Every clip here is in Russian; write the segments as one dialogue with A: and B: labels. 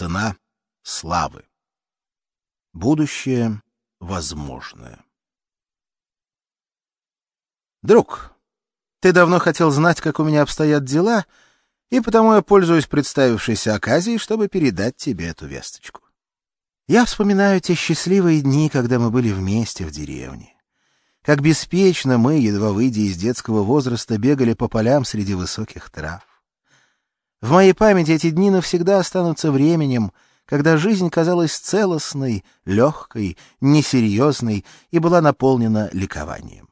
A: цена славы. Будущее возможное. Друг, ты давно хотел знать, как у меня обстоят дела, и потому я пользуюсь представившейся оказией, чтобы передать тебе эту весточку. Я вспоминаю те счастливые дни, когда мы были вместе в деревне. Как беспечно мы, едва выйдя из детского возраста, бегали по полям среди высоких трав. В моей памяти эти дни навсегда останутся временем, когда жизнь казалась целостной, легкой, несерьезной и была наполнена ликованием.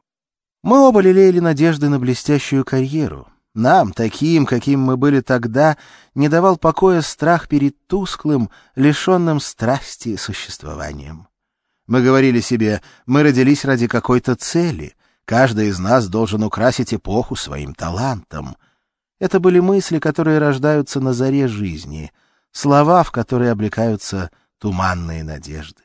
A: Мы оба лелеяли надежды на блестящую карьеру. Нам, таким, каким мы были тогда, не давал покоя страх перед тусклым, лишенным страсти существованием. Мы говорили себе, мы родились ради какой-то цели, каждый из нас должен украсить эпоху своим талантом — это были мысли, которые рождаются на заре жизни, слова, в которые облекаются туманные надежды.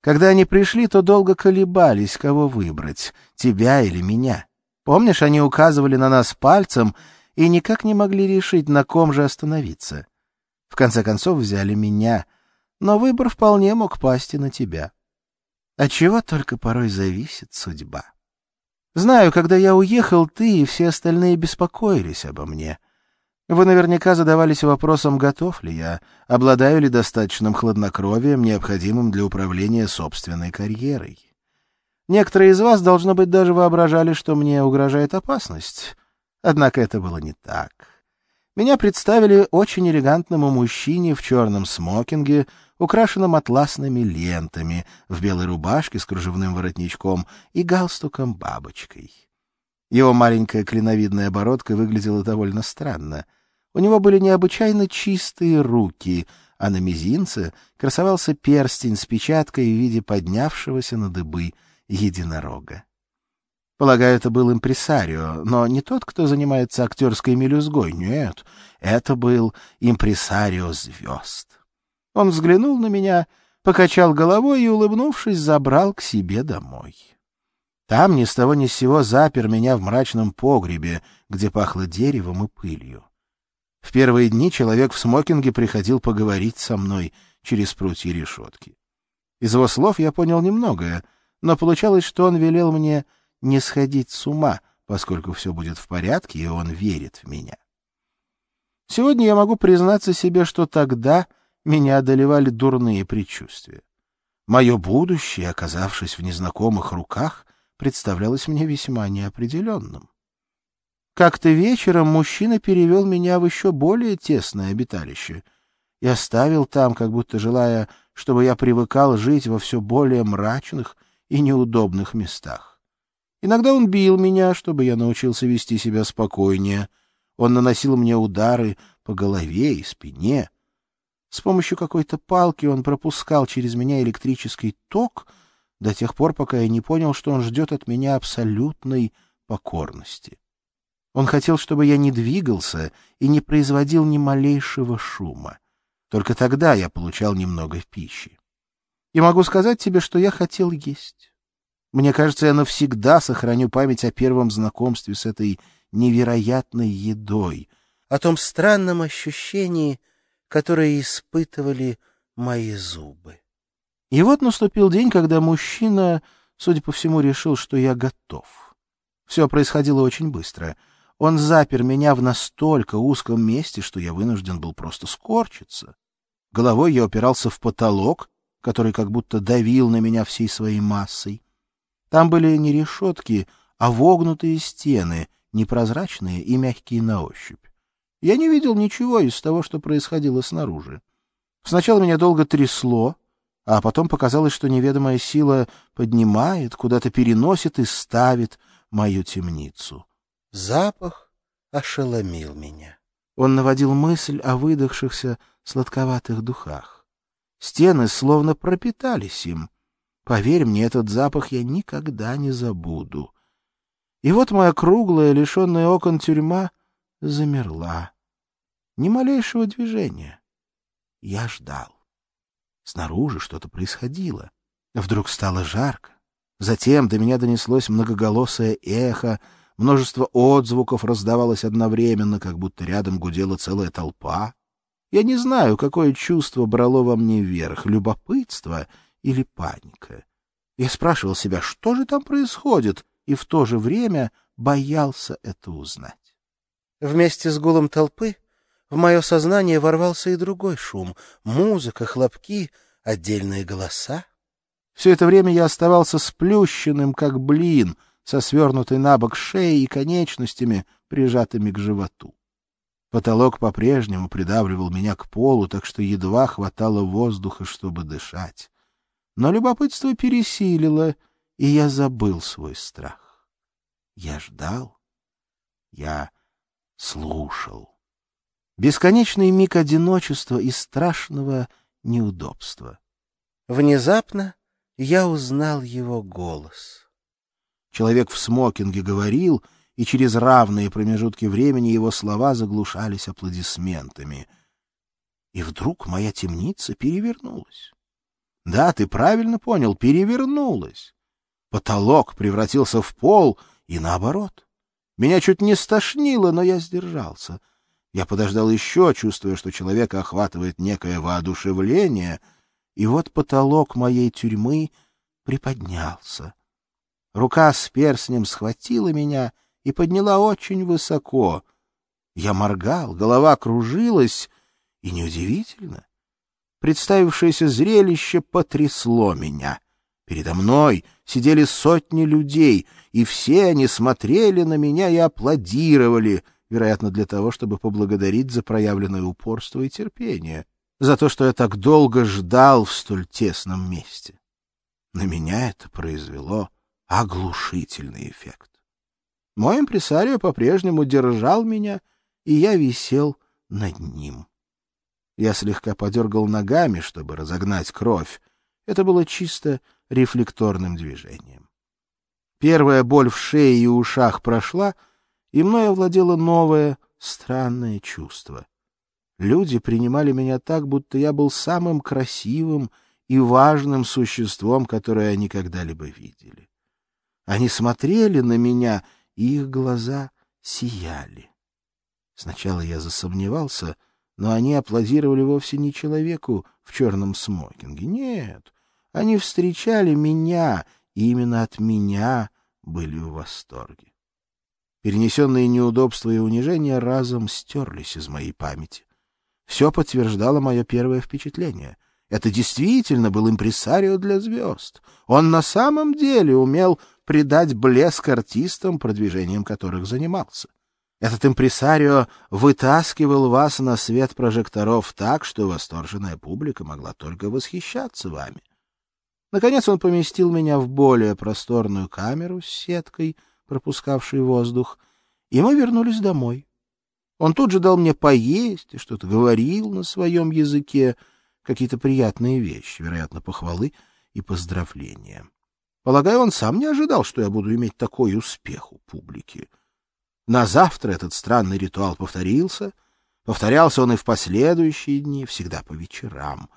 A: Когда они пришли, то долго колебались, кого выбрать, тебя или меня. Помнишь, они указывали на нас пальцем и никак не могли решить, на ком же остановиться. В конце концов взяли меня, но выбор вполне мог пасть и на тебя. От чего только порой зависит судьба. Знаю, когда я уехал, ты и все остальные беспокоились обо мне. Вы наверняка задавались вопросом, готов ли я, обладаю ли достаточным хладнокровием, необходимым для управления собственной карьерой. Некоторые из вас, должно быть, даже воображали, что мне угрожает опасность. Однако это было не так. Меня представили очень элегантному мужчине в черном смокинге, украшенном атласными лентами, в белой рубашке с кружевным воротничком и галстуком-бабочкой. Его маленькая клиновидная оборотка выглядела довольно странно. У него были необычайно чистые руки, а на мизинце красовался перстень с печаткой в виде поднявшегося на дыбы единорога. Полагаю, это был импресарио, но не тот, кто занимается актерской мелюзгой. Нет, это был импресарио звезд. Он взглянул на меня, покачал головой и, улыбнувшись, забрал к себе домой. Там ни с того ни с сего запер меня в мрачном погребе, где пахло деревом и пылью. В первые дни человек в смокинге приходил поговорить со мной через прутья решетки. Из его слов я понял немногое, но получалось, что он велел мне не сходить с ума, поскольку все будет в порядке, и он верит в меня. Сегодня я могу признаться себе, что тогда меня одолевали дурные предчувствия. Мое будущее, оказавшись в незнакомых руках, представлялось мне весьма неопределенным. Как-то вечером мужчина перевел меня в еще более тесное обиталище и оставил там, как будто желая, чтобы я привыкал жить во все более мрачных и неудобных местах. Иногда он бил меня, чтобы я научился вести себя спокойнее. Он наносил мне удары по голове и спине. С помощью какой-то палки он пропускал через меня электрический ток до тех пор, пока я не понял, что он ждет от меня абсолютной покорности. Он хотел, чтобы я не двигался и не производил ни малейшего шума. Только тогда я получал немного пищи. И могу сказать тебе, что я хотел есть. Мне кажется, я навсегда сохраню память о первом знакомстве с этой невероятной едой, о том странном ощущении, которое испытывали мои зубы. И вот наступил день, когда мужчина, судя по всему, решил, что я готов. Все происходило очень быстро. Он запер меня в настолько узком месте, что я вынужден был просто скорчиться. Головой я упирался в потолок, который как будто давил на меня всей своей массой. Там были не решетки, а вогнутые стены, непрозрачные и мягкие на ощупь. Я не видел ничего из того, что происходило снаружи. Сначала меня долго трясло, а потом показалось, что неведомая сила поднимает, куда-то переносит и ставит мою темницу. Запах ошеломил меня. Он наводил мысль о выдохшихся сладковатых духах. Стены словно пропитались им, Поверь мне, этот запах я никогда не забуду. И вот моя круглая, лишенная окон тюрьма замерла. Ни малейшего движения. Я ждал. Снаружи что-то происходило. Вдруг стало жарко. Затем до меня донеслось многоголосое эхо, множество отзвуков раздавалось одновременно, как будто рядом гудела целая толпа. Я не знаю, какое чувство брало во мне верх — любопытство или паника. Я спрашивал себя, что же там происходит, и в то же время боялся это узнать. Вместе с гулом толпы в мое сознание ворвался и другой шум — музыка, хлопки, отдельные голоса. Все это время я оставался сплющенным, как блин, со свернутой на бок шеей и конечностями, прижатыми к животу. Потолок по-прежнему придавливал меня к полу, так что едва хватало воздуха, чтобы дышать. Но любопытство пересилило, и я забыл свой страх. Я ждал. Я слушал. Бесконечный миг одиночества и страшного неудобства. Внезапно я узнал его голос. Человек в смокинге говорил, и через равные промежутки времени его слова заглушались аплодисментами. И вдруг моя темница перевернулась. Да, ты правильно понял, перевернулась. Потолок превратился в пол и наоборот. Меня чуть не стошнило, но я сдержался. Я подождал еще, чувствуя, что человека охватывает некое воодушевление, и вот потолок моей тюрьмы приподнялся. Рука с перстнем схватила меня и подняла очень высоко. Я моргал, голова кружилась, и неудивительно. Представившееся зрелище потрясло меня. Передо мной сидели сотни людей, и все они смотрели на меня и аплодировали, вероятно, для того, чтобы поблагодарить за проявленное упорство и терпение, за то, что я так долго ждал в столь тесном месте. На меня это произвело оглушительный эффект. Мой импресарио по-прежнему держал меня, и я висел над ним. Я слегка подергал ногами, чтобы разогнать кровь. Это было чисто рефлекторным движением. Первая боль в шее и ушах прошла, и мной овладело новое, странное чувство. Люди принимали меня так, будто я был самым красивым и важным существом, которое они когда-либо видели. Они смотрели на меня, и их глаза сияли. Сначала я засомневался, но они аплодировали вовсе не человеку в черном смокинге. Нет, они встречали меня, и именно от меня были в восторге. Перенесенные неудобства и унижения разом стерлись из моей памяти. Все подтверждало мое первое впечатление. Это действительно был импресарио для звезд. Он на самом деле умел придать блеск артистам, продвижением которых занимался. Этот импресарио вытаскивал вас на свет прожекторов так, что восторженная публика могла только восхищаться вами. Наконец он поместил меня в более просторную камеру с сеткой, пропускавшей воздух, и мы вернулись домой. Он тут же дал мне поесть и что-то говорил на своем языке, какие-то приятные вещи, вероятно, похвалы и поздравления. Полагаю, он сам не ожидал, что я буду иметь такой успех у публики. На завтра этот странный ритуал повторился. Повторялся он и в последующие дни, всегда по вечерам.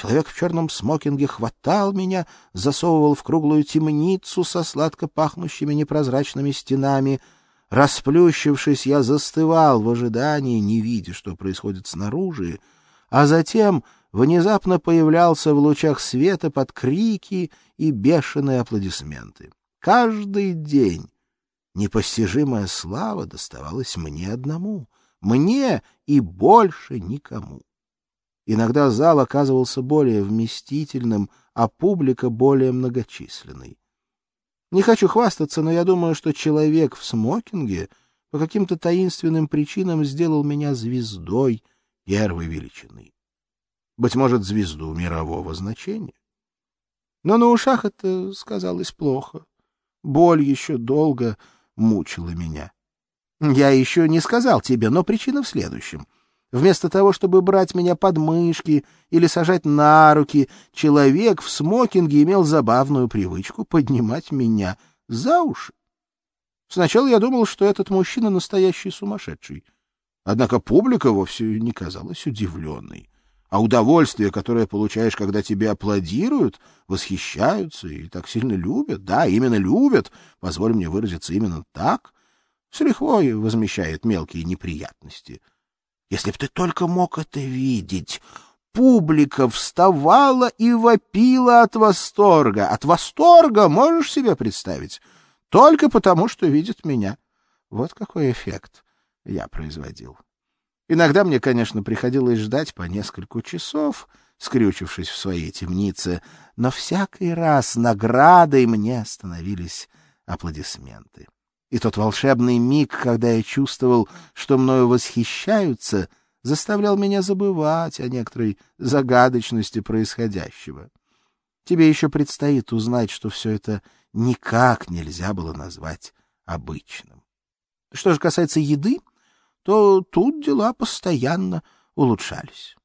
A: Человек в черном смокинге хватал меня, засовывал в круглую темницу со сладко пахнущими непрозрачными стенами. Расплющившись, я застывал в ожидании, не видя, что происходит снаружи, а затем внезапно появлялся в лучах света под крики и бешеные аплодисменты. Каждый день Непостижимая слава доставалась мне одному, мне и больше никому. Иногда зал оказывался более вместительным, а публика более многочисленной. Не хочу хвастаться, но я думаю, что человек в смокинге по каким-то таинственным причинам сделал меня звездой первой величины. Быть может, звезду мирового значения. Но на ушах это сказалось плохо. Боль еще долго мучила меня. Я еще не сказал тебе, но причина в следующем. Вместо того, чтобы брать меня под мышки или сажать на руки, человек в смокинге имел забавную привычку поднимать меня за уши. Сначала я думал, что этот мужчина настоящий сумасшедший. Однако публика вовсе не казалась удивленной. А удовольствие, которое получаешь, когда тебе аплодируют, восхищаются и так сильно любят, да, именно любят, позволь мне выразиться именно так, с лихвой возмещает мелкие неприятности. Если б ты только мог это видеть! Публика вставала и вопила от восторга. От восторга можешь себе представить? Только потому, что видит меня. Вот какой эффект я производил. Иногда мне, конечно, приходилось ждать по несколько часов, скрючившись в своей темнице, но всякий раз наградой мне становились аплодисменты. И тот волшебный миг, когда я чувствовал, что мною восхищаются, заставлял меня забывать о некоторой загадочности происходящего. Тебе еще предстоит узнать, что все это никак нельзя было назвать обычным. Что же касается еды, то тут дела постоянно улучшались.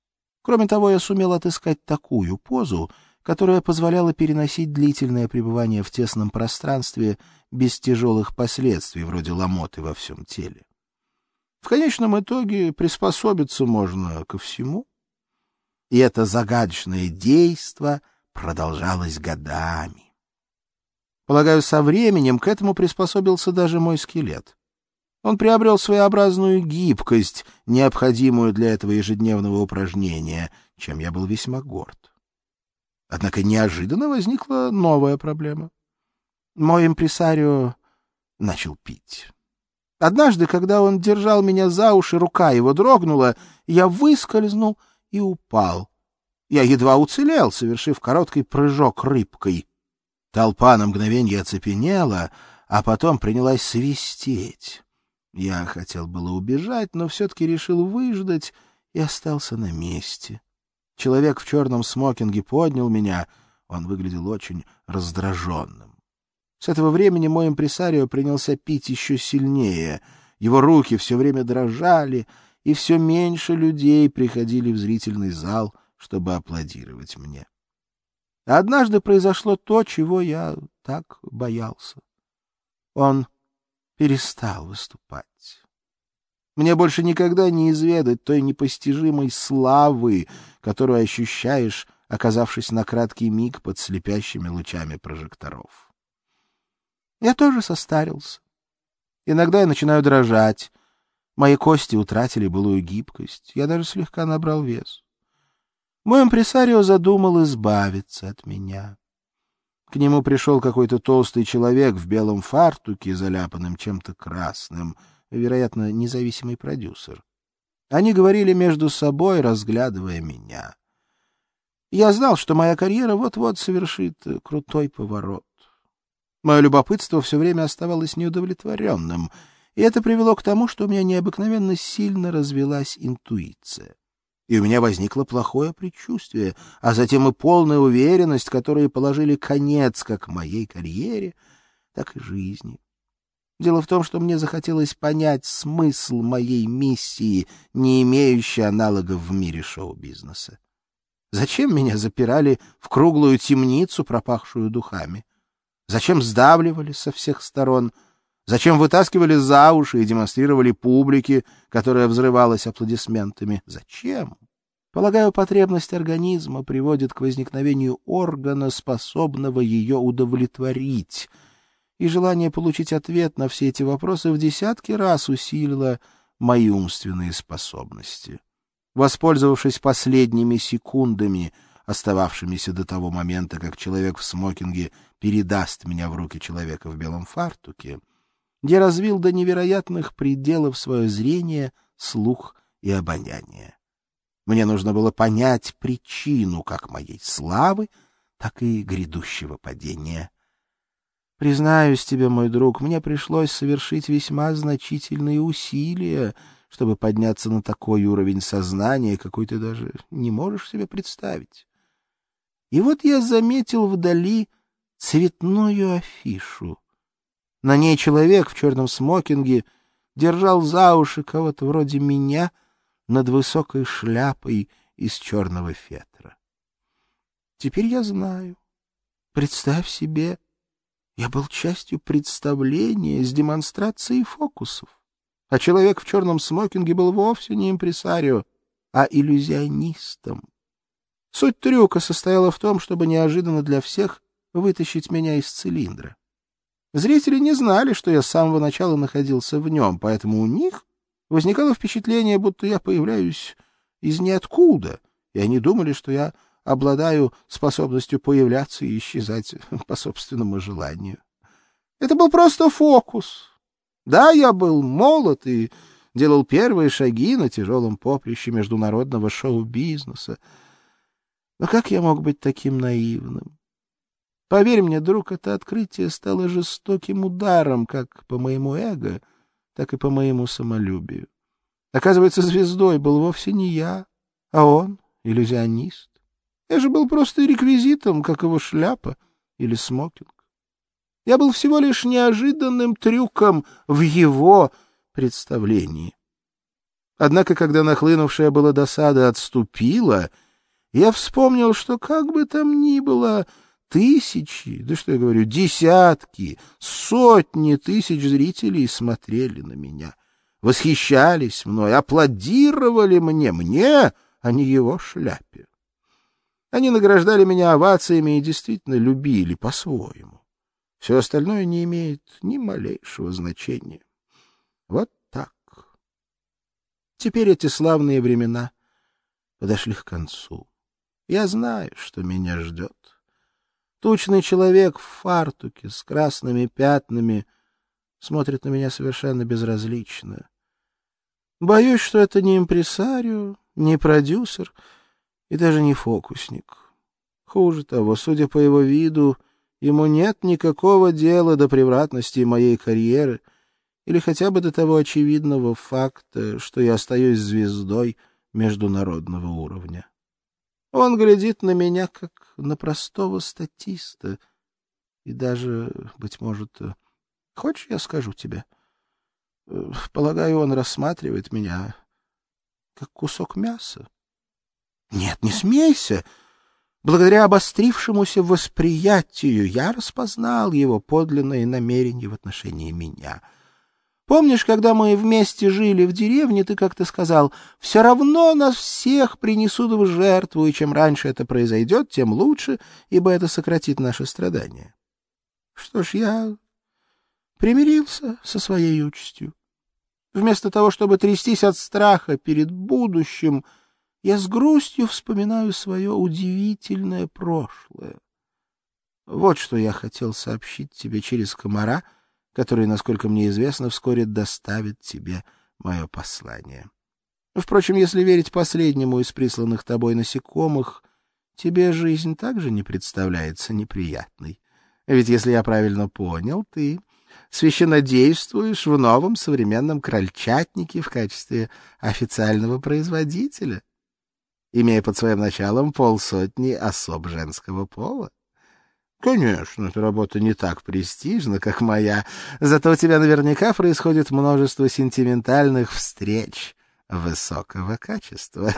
A: Кроме того, я сумел отыскать такую позу, которая позволяла переносить длительное пребывание в тесном пространстве без тяжелых последствий, вроде ломоты во всем теле. В конечном итоге приспособиться можно ко всему. И это загадочное действо продолжалось годами. Полагаю, со временем к этому приспособился даже мой скелет. Он приобрел своеобразную гибкость, необходимую для этого ежедневного упражнения, чем я был весьма горд. Однако неожиданно возникла новая проблема. Мой импресарио начал пить. Однажды, когда он держал меня за уши, рука его дрогнула, я выскользнул и упал. Я едва уцелел, совершив короткий прыжок рыбкой. Толпа на мгновенье оцепенела, а потом принялась свистеть. Я хотел было убежать, но все-таки решил выждать и остался на месте. Человек в черном смокинге поднял меня. Он выглядел очень раздраженным. С этого времени мой импресарио принялся пить еще сильнее. Его руки все время дрожали, и все меньше людей приходили в зрительный зал, чтобы аплодировать мне. Однажды произошло то, чего я так боялся. Он перестал выступать. Мне больше никогда не изведать той непостижимой славы, которую ощущаешь, оказавшись на краткий миг под слепящими лучами прожекторов. Я тоже состарился. Иногда я начинаю дрожать. Мои кости утратили былую гибкость. Я даже слегка набрал вес. Мой импресарио задумал избавиться от меня. К нему пришел какой-то толстый человек в белом фартуке, заляпанным чем-то красным, вероятно, независимый продюсер. Они говорили между собой, разглядывая меня. Я знал, что моя карьера вот-вот совершит крутой поворот. Мое любопытство все время оставалось неудовлетворенным, и это привело к тому, что у меня необыкновенно сильно развелась интуиция и у меня возникло плохое предчувствие, а затем и полная уверенность, которые положили конец как моей карьере, так и жизни. Дело в том, что мне захотелось понять смысл моей миссии, не имеющей аналогов в мире шоу-бизнеса. Зачем меня запирали в круглую темницу, пропахшую духами? Зачем сдавливали со всех сторон? Зачем вытаскивали за уши и демонстрировали публике, которая взрывалась аплодисментами? Зачем? Полагаю, потребность организма приводит к возникновению органа, способного ее удовлетворить, и желание получить ответ на все эти вопросы в десятки раз усилило мои умственные способности. Воспользовавшись последними секундами, остававшимися до того момента, как человек в смокинге передаст меня в руки человека в белом фартуке, где развил до невероятных пределов свое зрение, слух и обоняние. Мне нужно было понять причину как моей славы, так и грядущего падения. Признаюсь тебе, мой друг, мне пришлось совершить весьма значительные усилия, чтобы подняться на такой уровень сознания, какой ты даже не можешь себе представить. И вот я заметил вдали цветную афишу. На ней человек в черном смокинге держал за уши кого-то вроде меня над высокой шляпой из черного фетра. Теперь я знаю. Представь себе, я был частью представления с демонстрацией фокусов. А человек в черном смокинге был вовсе не импресарио, а иллюзионистом. Суть трюка состояла в том, чтобы неожиданно для всех вытащить меня из цилиндра. Зрители не знали, что я с самого начала находился в нем, поэтому у них Возникало впечатление, будто я появляюсь из ниоткуда, и они думали, что я обладаю способностью появляться и исчезать по собственному желанию. Это был просто фокус. Да, я был молод и делал первые шаги на тяжелом поприще международного шоу-бизнеса. Но как я мог быть таким наивным? Поверь мне, друг, это открытие стало жестоким ударом как по моему эго, так и по моему самолюбию. Оказывается, звездой был вовсе не я, а он, иллюзионист. Я же был просто реквизитом, как его шляпа или смокинг. Я был всего лишь неожиданным трюком в его представлении. Однако, когда нахлынувшая была досада отступила, я вспомнил, что как бы там ни было, тысячи, да что я говорю, десятки, сотни тысяч зрителей смотрели на меня, восхищались мной, аплодировали мне, мне, а не его шляпе. Они награждали меня овациями и действительно любили по-своему. Все остальное не имеет ни малейшего значения. Вот так. Теперь эти славные времена подошли к концу. Я знаю, что меня ждет. Тучный человек в фартуке с красными пятнами смотрит на меня совершенно безразлично. Боюсь, что это не импресарио, не продюсер — и даже не фокусник. Хуже того, судя по его виду, ему нет никакого дела до превратности моей карьеры или хотя бы до того очевидного факта, что я остаюсь звездой международного уровня. Он глядит на меня, как на простого статиста, и даже, быть может, хочешь, я скажу тебе? Полагаю, он рассматривает меня как кусок мяса. Нет, не смейся. Благодаря обострившемуся восприятию я распознал его подлинные намерения в отношении меня. Помнишь, когда мы вместе жили в деревне, ты как-то сказал, «Все равно нас всех принесут в жертву, и чем раньше это произойдет, тем лучше, ибо это сократит наши страдания». Что ж, я примирился со своей участью. Вместо того, чтобы трястись от страха перед будущим, — я с грустью вспоминаю свое удивительное прошлое. Вот что я хотел сообщить тебе через комара, который, насколько мне известно, вскоре доставит тебе мое послание. Впрочем, если верить последнему из присланных тобой насекомых, тебе жизнь также не представляется неприятной. Ведь, если я правильно понял, ты священнодействуешь в новом современном крольчатнике в качестве официального производителя имея под своим началом полсотни особ женского пола. Конечно, эта работа не так престижна, как моя, зато у тебя наверняка происходит множество сентиментальных встреч высокого качества.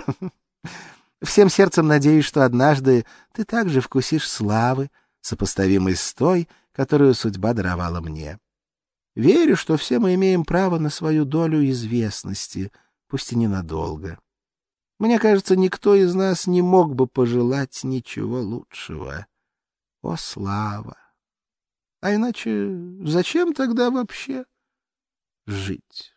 A: Всем сердцем надеюсь, что однажды ты также вкусишь славы, сопоставимой с той, которую судьба даровала мне. Верю, что все мы имеем право на свою долю известности, пусть и ненадолго. Мне кажется, никто из нас не мог бы пожелать ничего лучшего. О, слава! А иначе зачем тогда вообще жить?